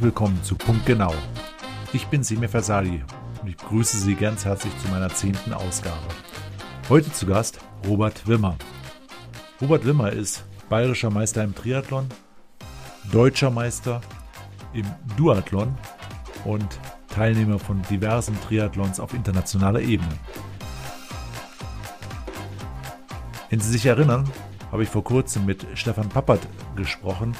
Herzlich willkommen zu Punkt Genau. Ich bin Semir Versali und ich begrüße Sie ganz herzlich zu meiner zehnten Ausgabe. Heute zu Gast Robert Wimmer. Robert Wimmer ist bayerischer Meister im Triathlon, deutscher Meister im Duathlon und Teilnehmer von diversen Triathlons auf internationaler Ebene. Wenn Sie sich erinnern, habe ich vor kurzem mit Stefan Pappert gesprochen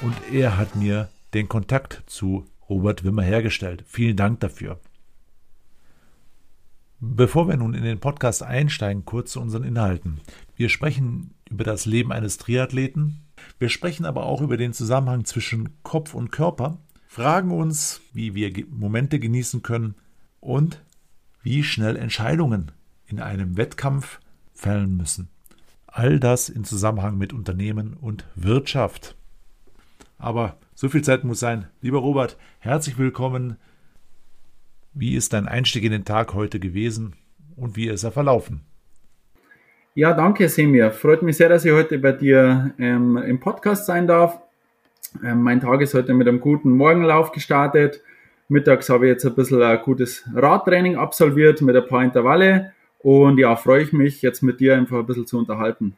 und er hat mir den Kontakt zu Robert Wimmer hergestellt. Vielen Dank dafür. Bevor wir nun in den Podcast einsteigen, kurz zu unseren Inhalten. Wir sprechen über das Leben eines Triathleten. Wir sprechen aber auch über den Zusammenhang zwischen Kopf und Körper, fragen uns, wie wir Momente genießen können und wie schnell Entscheidungen in einem Wettkampf fällen müssen. All das in Zusammenhang mit Unternehmen und Wirtschaft. Aber so viel Zeit muss sein. Lieber Robert, herzlich willkommen. Wie ist dein Einstieg in den Tag heute gewesen und wie ist er verlaufen? Ja, danke, Semir. Freut mich sehr, dass ich heute bei dir ähm, im Podcast sein darf. Ähm, mein Tag ist heute mit einem guten Morgenlauf gestartet. Mittags habe ich jetzt ein bisschen ein gutes Radtraining absolviert mit ein paar Intervalle. Und ja, freue ich mich, jetzt mit dir einfach ein bisschen zu unterhalten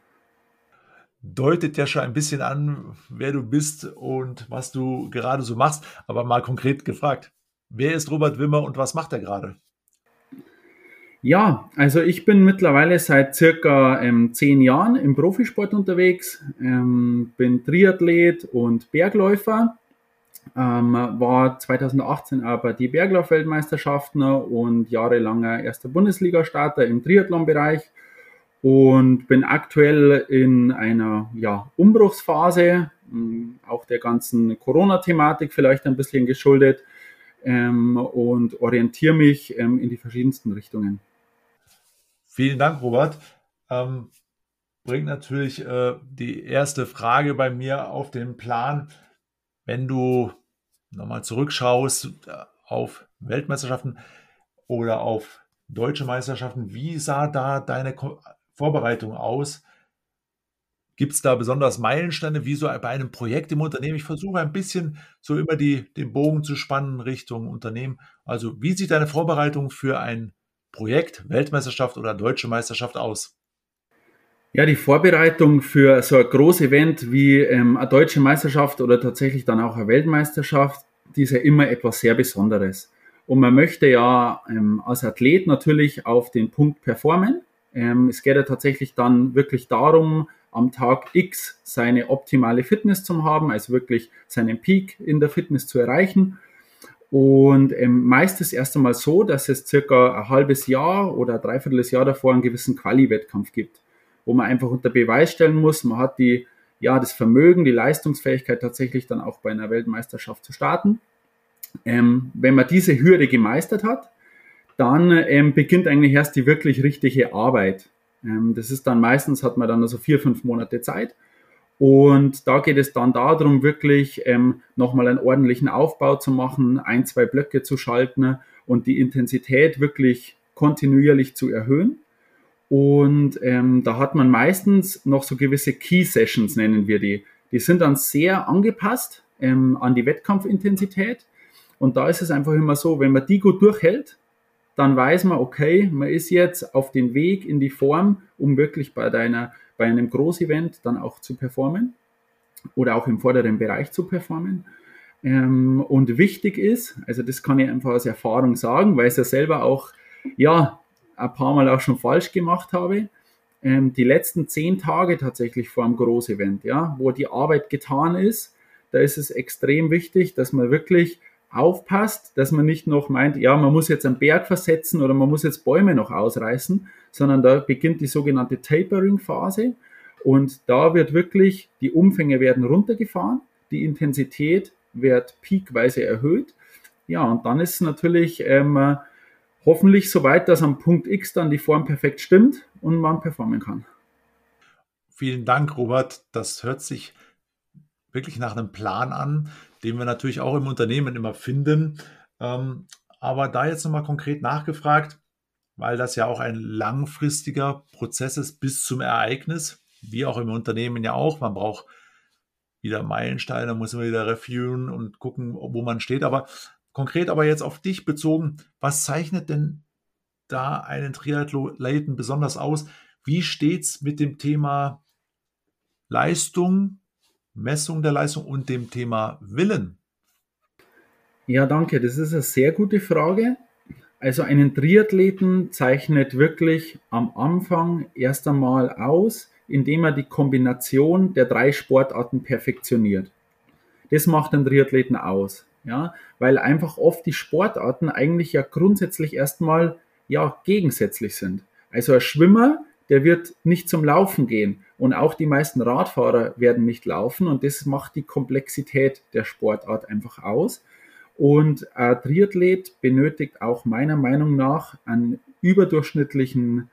deutet ja schon ein bisschen an, wer du bist und was du gerade so machst. Aber mal konkret gefragt, wer ist Robert Wimmer und was macht er gerade? Ja, also ich bin mittlerweile seit circa ähm, zehn Jahren im Profisport unterwegs, ähm, bin Triathlet und Bergläufer, ähm, war 2018 aber die Berglauf-Weltmeisterschaften und jahrelanger erster Bundesliga-Starter im Triathlon-Bereich und bin aktuell in einer ja, Umbruchsphase, ähm, auch der ganzen Corona-Thematik vielleicht ein bisschen geschuldet ähm, und orientiere mich ähm, in die verschiedensten Richtungen. Vielen Dank, Robert. Ähm, bringt natürlich äh, die erste Frage bei mir auf den Plan. Wenn du nochmal zurückschaust äh, auf Weltmeisterschaften oder auf deutsche Meisterschaften, wie sah da deine Vorbereitung aus? Gibt es da besonders Meilensteine, wie so bei einem Projekt im Unternehmen? Ich versuche ein bisschen so immer die, den Bogen zu spannen Richtung Unternehmen. Also, wie sieht deine Vorbereitung für ein Projekt, Weltmeisterschaft oder Deutsche Meisterschaft aus? Ja, die Vorbereitung für so ein großes Event wie ähm, eine deutsche Meisterschaft oder tatsächlich dann auch eine Weltmeisterschaft, die ist ja immer etwas sehr Besonderes. Und man möchte ja ähm, als Athlet natürlich auf den Punkt performen. Ähm, es geht ja tatsächlich dann wirklich darum, am Tag X seine optimale Fitness zu haben, also wirklich seinen Peak in der Fitness zu erreichen. Und ähm, meist ist erst einmal so, dass es circa ein halbes Jahr oder ein dreiviertel Jahr davor einen gewissen Quali-Wettkampf gibt, wo man einfach unter Beweis stellen muss, man hat die, ja, das Vermögen, die Leistungsfähigkeit tatsächlich dann auch bei einer Weltmeisterschaft zu starten. Ähm, wenn man diese Hürde gemeistert hat, dann ähm, beginnt eigentlich erst die wirklich richtige Arbeit. Ähm, das ist dann meistens, hat man dann also vier, fünf Monate Zeit. Und da geht es dann darum, wirklich ähm, nochmal einen ordentlichen Aufbau zu machen, ein, zwei Blöcke zu schalten und die Intensität wirklich kontinuierlich zu erhöhen. Und ähm, da hat man meistens noch so gewisse Key Sessions, nennen wir die. Die sind dann sehr angepasst ähm, an die Wettkampfintensität. Und da ist es einfach immer so, wenn man die gut durchhält, dann weiß man, okay, man ist jetzt auf dem Weg in die Form, um wirklich bei deiner, bei einem Großevent dann auch zu performen oder auch im vorderen Bereich zu performen. Ähm, und wichtig ist, also das kann ich einfach aus Erfahrung sagen, weil ich es ja selber auch, ja, ein paar Mal auch schon falsch gemacht habe. Ähm, die letzten zehn Tage tatsächlich vor einem Großevent, ja, wo die Arbeit getan ist, da ist es extrem wichtig, dass man wirklich aufpasst, dass man nicht noch meint, ja, man muss jetzt einen Berg versetzen oder man muss jetzt Bäume noch ausreißen, sondern da beginnt die sogenannte Tapering-Phase und da wird wirklich, die Umfänge werden runtergefahren, die Intensität wird peakweise erhöht. Ja, und dann ist es natürlich ähm, hoffentlich so weit, dass am Punkt X dann die Form perfekt stimmt und man performen kann. Vielen Dank, Robert. Das hört sich wirklich nach einem Plan an, den wir natürlich auch im Unternehmen immer finden. Ähm, aber da jetzt nochmal konkret nachgefragt, weil das ja auch ein langfristiger Prozess ist bis zum Ereignis, wie auch im Unternehmen ja auch. Man braucht wieder Meilensteine, da muss man wieder reviewen und gucken, wo man steht. Aber konkret aber jetzt auf dich bezogen, was zeichnet denn da einen Triathleten besonders aus? Wie steht es mit dem Thema Leistung, Messung der Leistung und dem Thema Willen? Ja, danke. Das ist eine sehr gute Frage. Also einen Triathleten zeichnet wirklich am Anfang erst einmal aus, indem er die Kombination der drei Sportarten perfektioniert. Das macht einen Triathleten aus, ja, weil einfach oft die Sportarten eigentlich ja grundsätzlich erstmal ja gegensätzlich sind. Also ein Schwimmer, der wird nicht zum Laufen gehen und auch die meisten Radfahrer werden nicht laufen und das macht die Komplexität der Sportart einfach aus. Und ein Triathlet benötigt auch meiner Meinung nach einen überdurchschnittlichen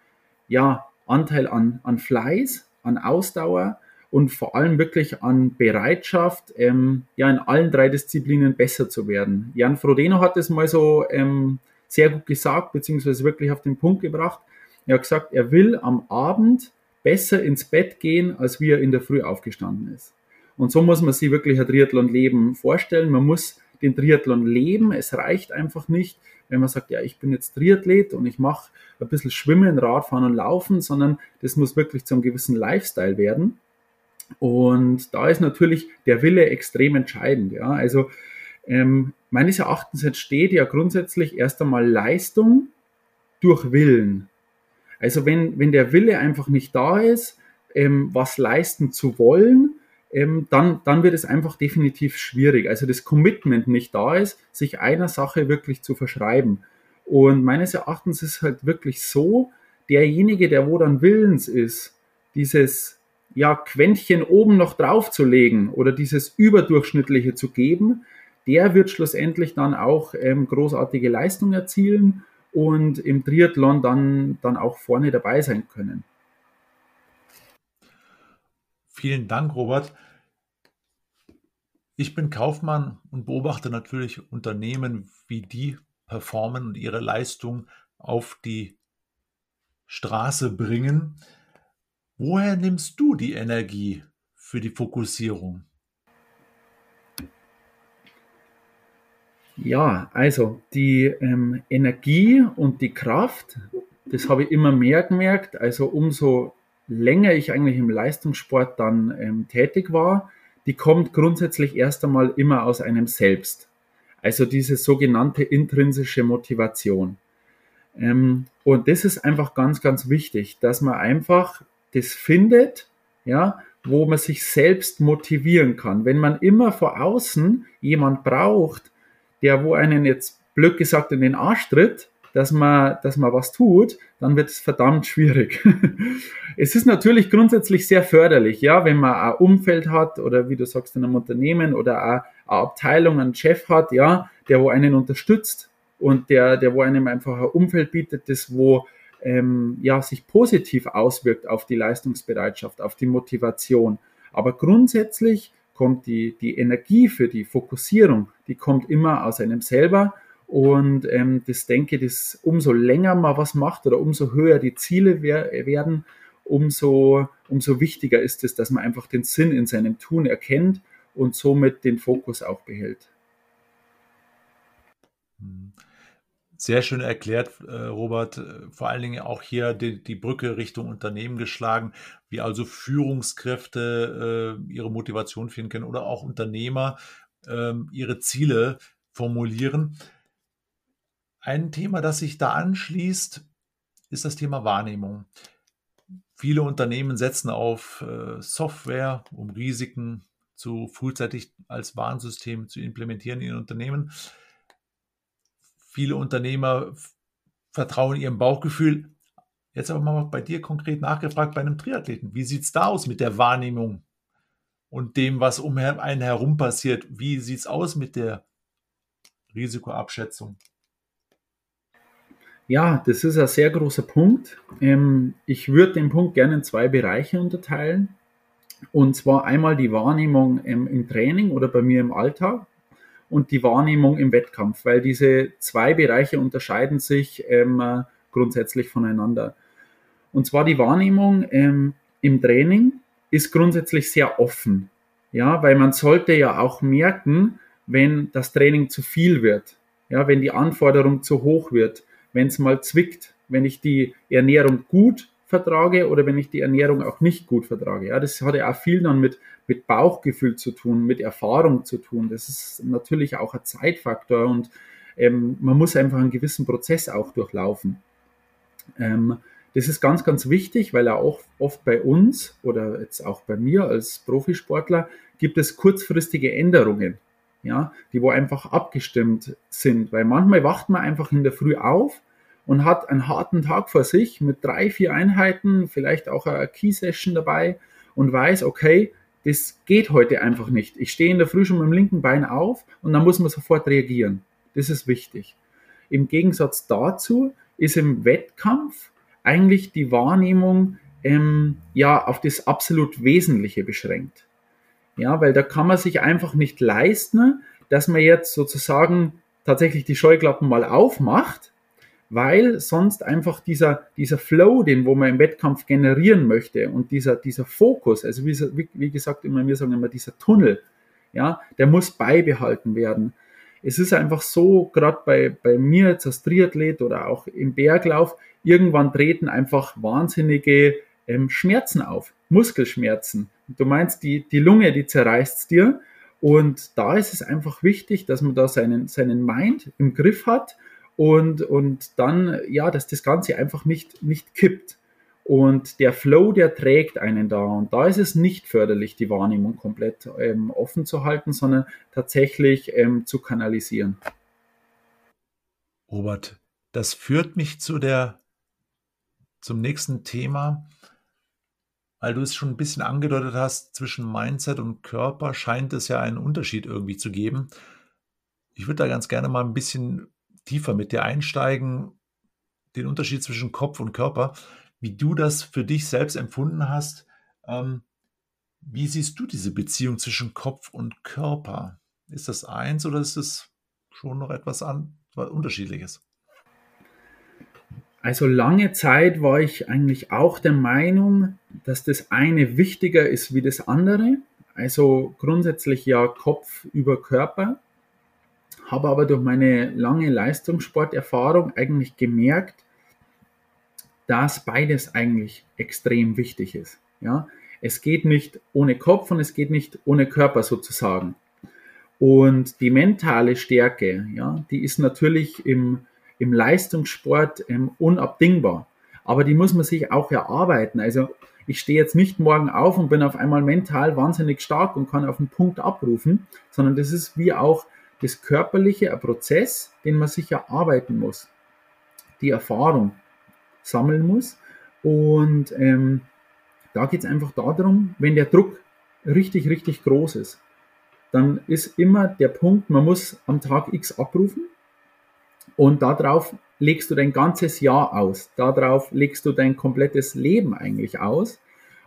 ja, Anteil an, an Fleiß, an Ausdauer und vor allem wirklich an Bereitschaft, ähm, ja, in allen drei Disziplinen besser zu werden. Jan Frodeno hat es mal so ähm, sehr gut gesagt, beziehungsweise wirklich auf den Punkt gebracht. Er hat gesagt, er will am Abend besser ins Bett gehen, als wie er in der Früh aufgestanden ist. Und so muss man sich wirklich ein Triathlon-Leben vorstellen. Man muss den Triathlon leben. Es reicht einfach nicht, wenn man sagt, ja, ich bin jetzt Triathlet und ich mache ein bisschen Schwimmen, Radfahren und Laufen, sondern das muss wirklich zu einem gewissen Lifestyle werden. Und da ist natürlich der Wille extrem entscheidend. Ja. Also ähm, meines Erachtens entsteht ja grundsätzlich erst einmal Leistung durch Willen. Also wenn, wenn der Wille einfach nicht da ist, ähm, was leisten zu wollen, ähm, dann, dann wird es einfach definitiv schwierig. Also das Commitment nicht da ist, sich einer Sache wirklich zu verschreiben. Und meines Erachtens ist halt wirklich so, derjenige, der wo dann willens ist, dieses ja, Quäntchen oben noch draufzulegen oder dieses Überdurchschnittliche zu geben, der wird schlussendlich dann auch ähm, großartige Leistung erzielen und im Triathlon dann, dann auch vorne dabei sein können. Vielen Dank, Robert. Ich bin Kaufmann und beobachte natürlich Unternehmen, wie die performen und ihre Leistung auf die Straße bringen. Woher nimmst du die Energie für die Fokussierung? Ja, also die ähm, Energie und die Kraft, das habe ich immer mehr gemerkt. Also umso länger ich eigentlich im Leistungssport dann ähm, tätig war, die kommt grundsätzlich erst einmal immer aus einem selbst. Also diese sogenannte intrinsische Motivation. Ähm, und das ist einfach ganz, ganz wichtig, dass man einfach das findet, ja, wo man sich selbst motivieren kann. Wenn man immer vor außen jemand braucht, der wo einen jetzt blöd gesagt in den Arsch tritt, dass man, dass man was tut, dann wird es verdammt schwierig. es ist natürlich grundsätzlich sehr förderlich, ja, wenn man ein Umfeld hat oder wie du sagst, in einem Unternehmen oder eine, Abteilung, einen Chef hat, ja, der wo einen unterstützt und der, der wo einem einfach ein Umfeld bietet, das wo ähm, ja, sich positiv auswirkt auf die Leistungsbereitschaft, auf die Motivation. Aber grundsätzlich kommt die, die Energie für die Fokussierung, die kommt immer aus einem selber und ähm, das denke ich, dass umso länger man was macht oder umso höher die Ziele wer werden, umso, umso wichtiger ist es, dass man einfach den Sinn in seinem Tun erkennt und somit den Fokus auch behält. Sehr schön erklärt, äh, Robert. Vor allen Dingen auch hier die, die, Brücke Richtung Unternehmen geschlagen, wie also Führungskräfte äh, ihre Motivation finden können oder auch Unternehmer äh, ihre Ziele formulieren. Ein Thema, das sich da anschließt, ist das Thema Wahrnehmung. Viele Unternehmen setzen auf äh, Software, um Risiken zu frühzeitig als Warnsystem zu implementieren in Unternehmen. Viele Unternehmer vertrauen ihrem Bauchgefühl. Jetzt aber mal bei dir konkret nachgefragt bei einem Triathleten. Wie sieht es da aus mit der Wahrnehmung und dem, was um einen herum passiert? Wie sieht es aus mit der Risikoabschätzung? Ja, das ist ein sehr großer Punkt. Ähm, ich würde den Punkt gerne in zwei Bereiche unterteilen. Und zwar einmal die Wahrnehmung ähm, im Training oder bei mir im Alltag und die Wahrnehmung im Wettkampf, weil diese zwei Bereiche unterscheiden sich ähm, grundsätzlich voneinander. Und zwar die Wahrnehmung im Training ist grundsätzlich sehr offen. Ja, weil man sollte ja auch merken, wenn das Training zu viel wird, ja, wenn die Anforderung zu hoch wird, wenn es mal zwickt, wenn ich die Ernährung gut vertrage oder wenn ich die Ernährung auch nicht gut vertrage. Ja, das hat ja auch viel dann mit, mit Bauchgefühl zu tun, mit Erfahrung zu tun. Das ist natürlich auch ein Zeitfaktor und ähm, man muss einfach einen gewissen Prozess auch durchlaufen. Ähm, das ist ganz, ganz wichtig, weil auch oft bei uns oder jetzt auch bei mir als Profisportler gibt es kurzfristige Änderungen, ja, die wo einfach abgestimmt sind, weil manchmal wacht man einfach in der Früh auf und hat einen harten Tag vor sich mit drei, vier Einheiten, vielleicht auch eine Key-Session dabei und weiß, okay, das geht heute einfach nicht. Ich stehe in der Früh schon mit dem linken Bein auf und dann muss man sofort reagieren. Das ist wichtig. Im Gegensatz dazu ist im Wettkampf eigentlich die Wahrnehmung ähm, ja auf das absolut Wesentliche beschränkt. Ja, weil da kann man sich einfach nicht leisten, dass man jetzt sozusagen tatsächlich die Scheuklappen mal aufmacht, weil sonst einfach dieser, dieser Flow, den wo man im Wettkampf generieren möchte und dieser, dieser Fokus, also wie, wie gesagt, immer, wir sagen immer dieser Tunnel, ja, der muss beibehalten werden es ist einfach so, gerade bei, bei mir jetzt als Triathlet oder auch im Berglauf, irgendwann treten einfach wahnsinnige ähm, Schmerzen auf, Muskelschmerzen. Du meinst, die, die Lunge, die zerreißt dir. Und da ist es einfach wichtig, dass man da seinen, seinen Mind im Griff hat und, und dann, ja, dass das Ganze einfach nicht, nicht kippt. Und der Flow, der trägt einen da. Und da ist es nicht förderlich, die Wahrnehmung komplett ähm, offen zu halten, sondern tatsächlich ähm, zu kanalisieren. Robert, das führt mich zu der, zum nächsten Thema, weil du es schon ein bisschen angedeutet hast, zwischen Mindset und Körper scheint es ja einen Unterschied irgendwie zu geben. Ich würde da ganz gerne mal ein bisschen tiefer mit dir einsteigen, den Unterschied zwischen Kopf und Körper wie du das für dich selbst empfunden hast. Ähm, wie siehst du diese Beziehung zwischen Kopf und Körper? Ist das eins oder ist es schon noch etwas an, Unterschiedliches? Also lange Zeit war ich eigentlich auch der Meinung, dass das eine wichtiger ist wie das andere. Also grundsätzlich ja Kopf über Körper. Habe aber durch meine lange Leistungssporterfahrung eigentlich gemerkt, dass beides eigentlich extrem wichtig ist. Ja? Es geht nicht ohne Kopf und es geht nicht ohne Körper sozusagen. Und die mentale Stärke, ja, die ist natürlich im, im Leistungssport ähm, unabdingbar. Aber die muss man sich auch erarbeiten. Also ich stehe jetzt nicht morgen auf und bin auf einmal mental wahnsinnig stark und kann auf den Punkt abrufen, sondern das ist wie auch das Körperliche, ein Prozess, den man sich erarbeiten muss. Die Erfahrung sammeln muss. Und ähm, da geht es einfach darum, wenn der Druck richtig, richtig groß ist, dann ist immer der Punkt, man muss am Tag X abrufen und darauf legst du dein ganzes Jahr aus. Darauf legst du dein komplettes Leben eigentlich aus.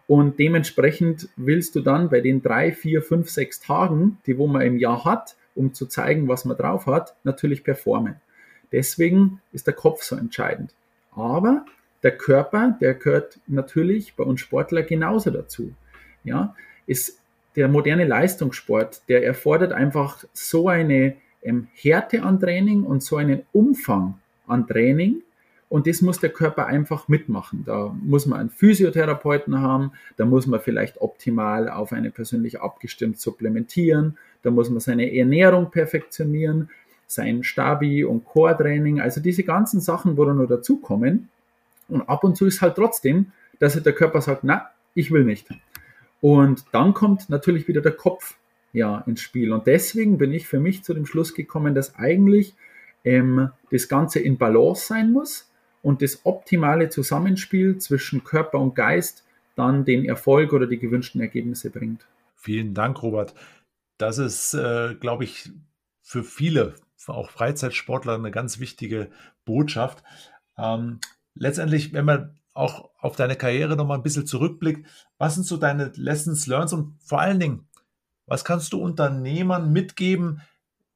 Und dementsprechend willst du dann bei den drei, vier, fünf, sechs Tagen, die wo man im Jahr hat, um zu zeigen, was man drauf hat, natürlich performen. Deswegen ist der Kopf so entscheidend. Aber der Körper, der gehört natürlich bei uns Sportler genauso dazu. Ja, ist der moderne Leistungssport, der erfordert einfach so eine ähm, Härte an Training und so einen Umfang an Training. Und das muss der Körper einfach mitmachen. Da muss man einen Physiotherapeuten haben, da muss man vielleicht optimal auf eine persönlich abgestimmt supplementieren, da muss man seine Ernährung perfektionieren, sein Stabi- und Core-Training, also diese ganzen Sachen, wo da nur dazukommen. Und ab und zu ist halt trotzdem, dass der Körper sagt, na, ich will nicht. Und dann kommt natürlich wieder der Kopf ja ins Spiel. Und deswegen bin ich für mich zu dem Schluss gekommen, dass eigentlich ähm, das Ganze in Balance sein muss und das optimale Zusammenspiel zwischen Körper und Geist dann den Erfolg oder die gewünschten Ergebnisse bringt. Vielen Dank, Robert. Das ist, äh, glaube ich, für viele auch Freizeitsportler eine ganz wichtige Botschaft. Ähm, letztendlich, wenn man auch auf deine Karriere nochmal ein bisschen zurückblickt, was sind so deine Lessons learned und vor allen Dingen, was kannst du Unternehmern mitgeben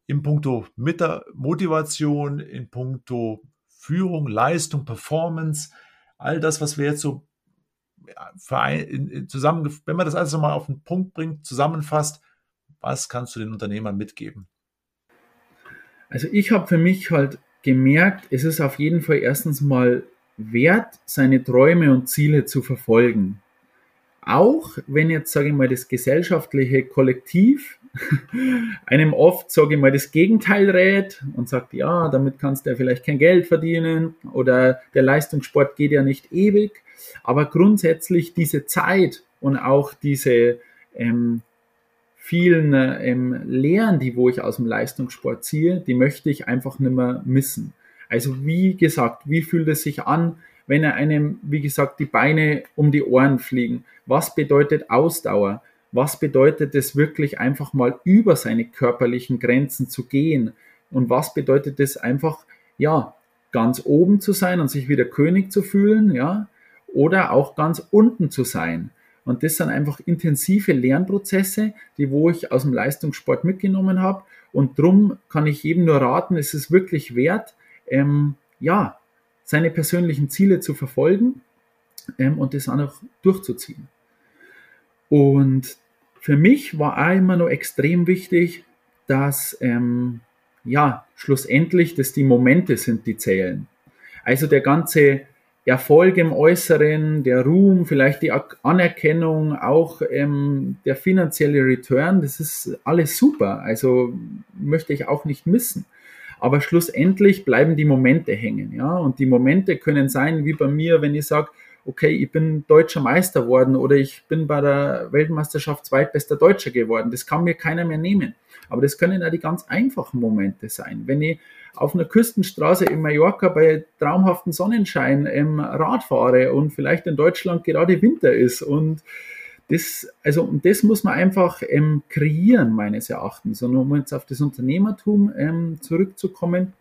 in puncto Motivation, in puncto Führung, Leistung, Performance, all das, was wir jetzt so zusammen, wenn man das alles nochmal auf den Punkt bringt, zusammenfasst, was kannst du den Unternehmern mitgeben? Also ich habe für mich halt gemerkt, es ist auf jeden Fall erstens mal wert, seine Träume und Ziele zu verfolgen. Auch wenn jetzt, sage ich mal, das gesellschaftliche Kollektiv einem oft, sage ich mal, das Gegenteil rät und sagt, ja, damit kannst du ja vielleicht kein Geld verdienen oder der Leistungssport geht ja nicht ewig. Aber grundsätzlich diese Zeit und auch diese ähm, vielen ähm, Lehren, die wo ich aus dem Leistungssport ziehe, die möchte ich einfach nicht mehr missen. Also wie gesagt, wie fühlt es sich an, wenn einem, wie gesagt, die Beine um die Ohren fliegen? Was bedeutet Ausdauer? Was bedeutet es wirklich einfach mal über seine körperlichen Grenzen zu gehen? Und was bedeutet es einfach, ja, ganz oben zu sein und sich wieder König zu fühlen, ja? Oder auch ganz unten zu sein? Und das sind einfach intensive Lernprozesse, die wo ich aus dem Leistungssport mitgenommen habe. Und drum kann ich jedem nur raten, es ist wirklich wert, ähm, ja, seine persönlichen Ziele zu verfolgen ähm, und das auch noch durchzuziehen. Und für mich war auch immer noch extrem wichtig, dass ähm, ja schlussendlich, dass die Momente sind, die zählen. Also der ganze Erfolg im Äußeren, der Ruhm, vielleicht die Anerkennung, auch ähm, der finanzielle Return, das ist alles super. Also möchte ich auch nicht missen. Aber schlussendlich bleiben die Momente hängen, ja. Und die Momente können sein, wie bei mir, wenn ich sage, okay, ich bin deutscher Meister geworden oder ich bin bei der Weltmeisterschaft zweitbester Deutscher geworden. Das kann mir keiner mehr nehmen. Aber das können ja die ganz einfachen Momente sein. Wenn ich auf einer Küstenstraße in Mallorca bei traumhaftem Sonnenschein im Rad fahre und vielleicht in Deutschland gerade Winter ist und das, also, und das muss man einfach ähm, kreieren, meines Erachtens. Und um jetzt auf das Unternehmertum ähm, zurückzukommen,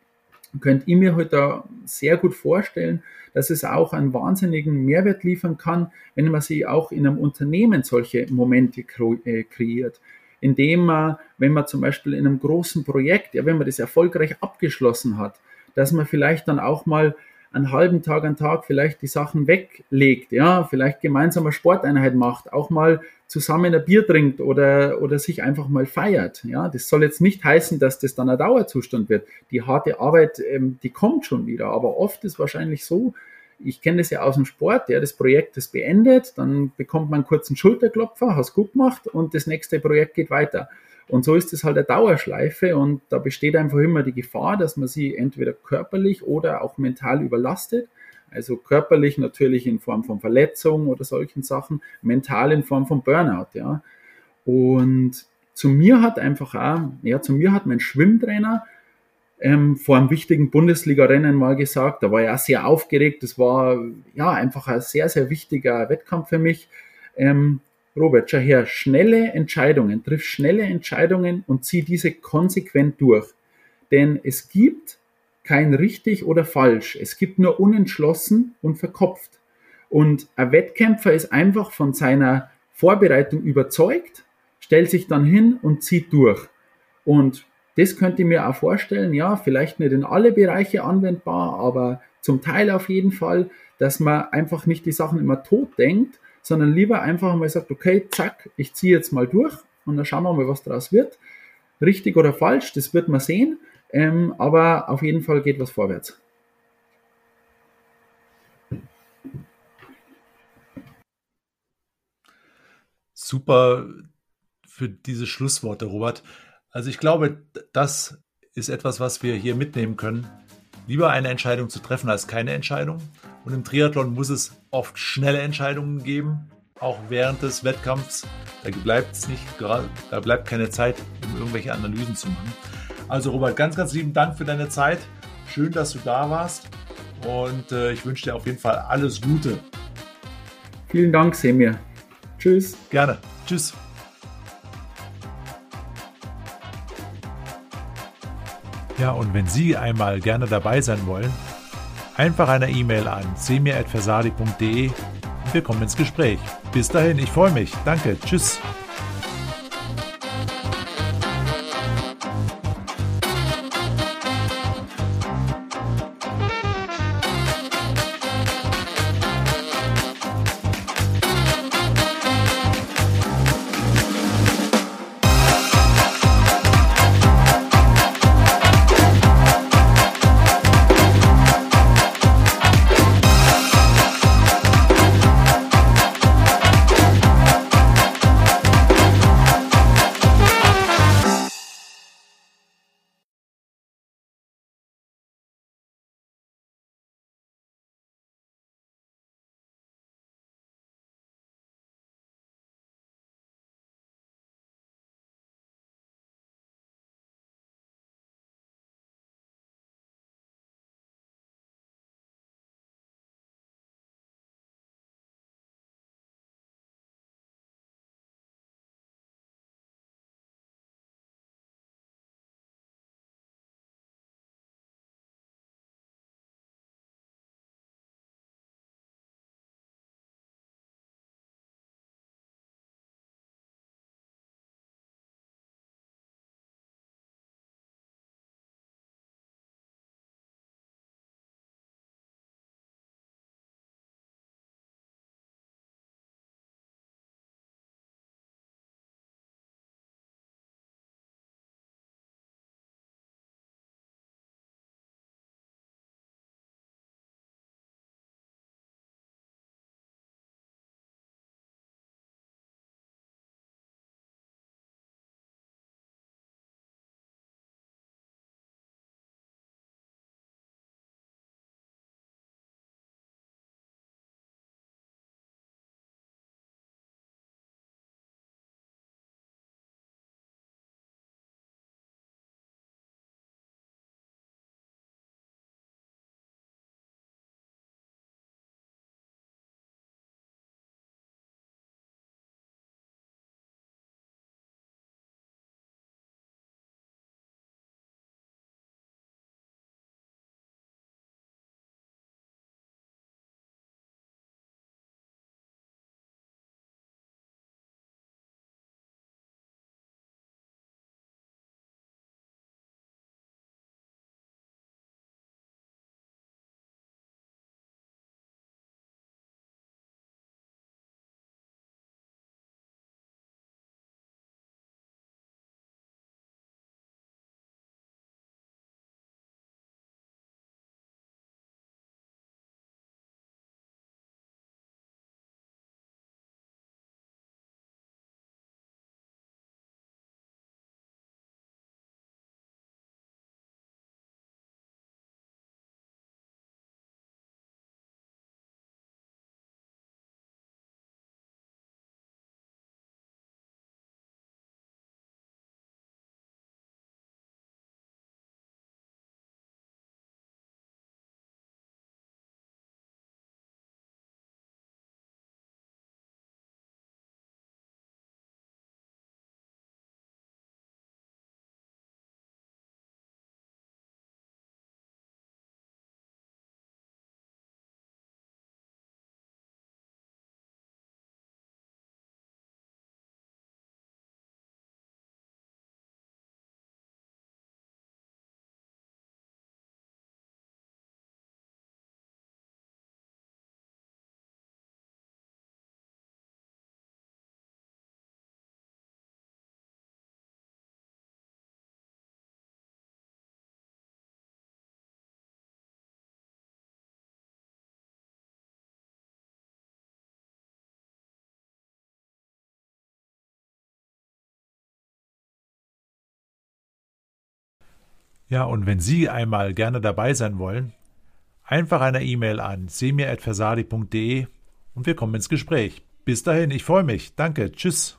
könnt ihr mir heute sehr gut vorstellen, dass es auch einen wahnsinnigen Mehrwert liefern kann, wenn man sich auch in einem Unternehmen solche Momente äh, kreiert. Indem man, wenn man zum Beispiel in einem großen Projekt, ja, wenn man das erfolgreich abgeschlossen hat, dass man vielleicht dann auch mal einen halben Tag, einen Tag vielleicht die Sachen weglegt, ja, vielleicht eine Sporteinheit macht, auch mal zusammen ein Bier trinkt oder, oder sich einfach mal feiert, ja. Das soll jetzt nicht heißen, dass das dann ein Dauerzustand wird. Die harte Arbeit, ähm, die kommt schon wieder, aber oft ist wahrscheinlich so, ich kenne das ja aus dem Sport, ja, das Projekt ist beendet, dann bekommt man einen kurzen Schulterklopfer, hast gut gemacht und das nächste Projekt geht weiter. Und so ist es halt eine Dauerschleife und da besteht einfach immer die Gefahr, dass man sie entweder körperlich oder auch mental überlastet. Also körperlich natürlich in Form von Verletzung oder solchen Sachen, mental in Form von Burnout, ja. Und zu mir hat einfach auch, ja, zu mir hat mein Schwimmtrainer ähm, vor einem wichtigen Bundesliga-Rennen mal gesagt. Da war ich auch sehr aufgeregt. Das war ja einfach ein sehr, sehr wichtiger Wettkampf für mich. Ähm, Robert, schau her, schnelle Entscheidungen, triff schnelle Entscheidungen und zieh diese konsequent durch. Denn es gibt kein richtig oder falsch. Es gibt nur unentschlossen und verkopft. Und ein Wettkämpfer ist einfach von seiner Vorbereitung überzeugt, stellt sich dann hin und zieht durch. Und das könnte ich mir auch vorstellen, ja, vielleicht nicht in alle Bereiche anwendbar, aber zum Teil auf jeden Fall, dass man einfach nicht die Sachen immer tot denkt, sondern lieber einfach mal sagt, okay, zack, ich ziehe jetzt mal durch und dann schauen wir mal, was daraus wird. Richtig oder falsch, das wird man sehen, ähm, aber auf jeden Fall geht was vorwärts. Super für diese Schlussworte, Robert. Also ich glaube, das ist etwas, was wir hier mitnehmen können. Lieber eine Entscheidung zu treffen als keine Entscheidung. Und im Triathlon muss es oft schnelle Entscheidungen geben, auch während des Wettkampfs. Da bleibt es nicht, da bleibt keine Zeit, um irgendwelche Analysen zu machen. Also Robert, ganz, ganz lieben Dank für deine Zeit. Schön, dass du da warst. Und äh, ich wünsche dir auf jeden Fall alles Gute. Vielen Dank, Semir. Tschüss. Gerne. Tschüss. Ja, und wenn Sie einmal gerne dabei sein wollen, einfach eine E-Mail an semir.versali.de und wir kommen ins Gespräch. Bis dahin, ich freue mich. Danke. Tschüss. Ja, und wenn Sie einmal gerne dabei sein wollen, einfach eine E-Mail an semir.versadi.de und wir kommen ins Gespräch. Bis dahin, ich freue mich. Danke. Tschüss.